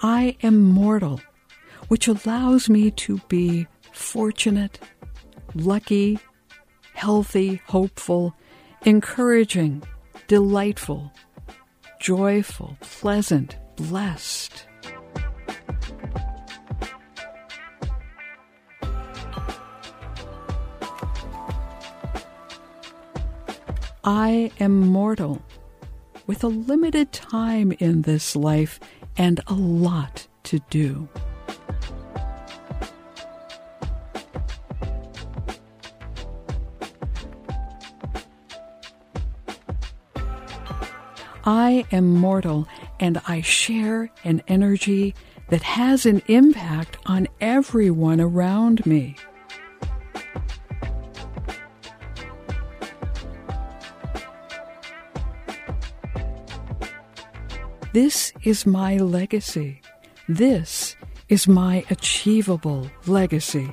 I am mortal, which allows me to be fortunate, lucky, healthy, hopeful, encouraging, delightful, joyful, pleasant, blessed. I am mortal, with a limited time in this life and a lot to do. I am mortal and I share an energy that has an impact on everyone around me. This is my legacy. This is my achievable legacy.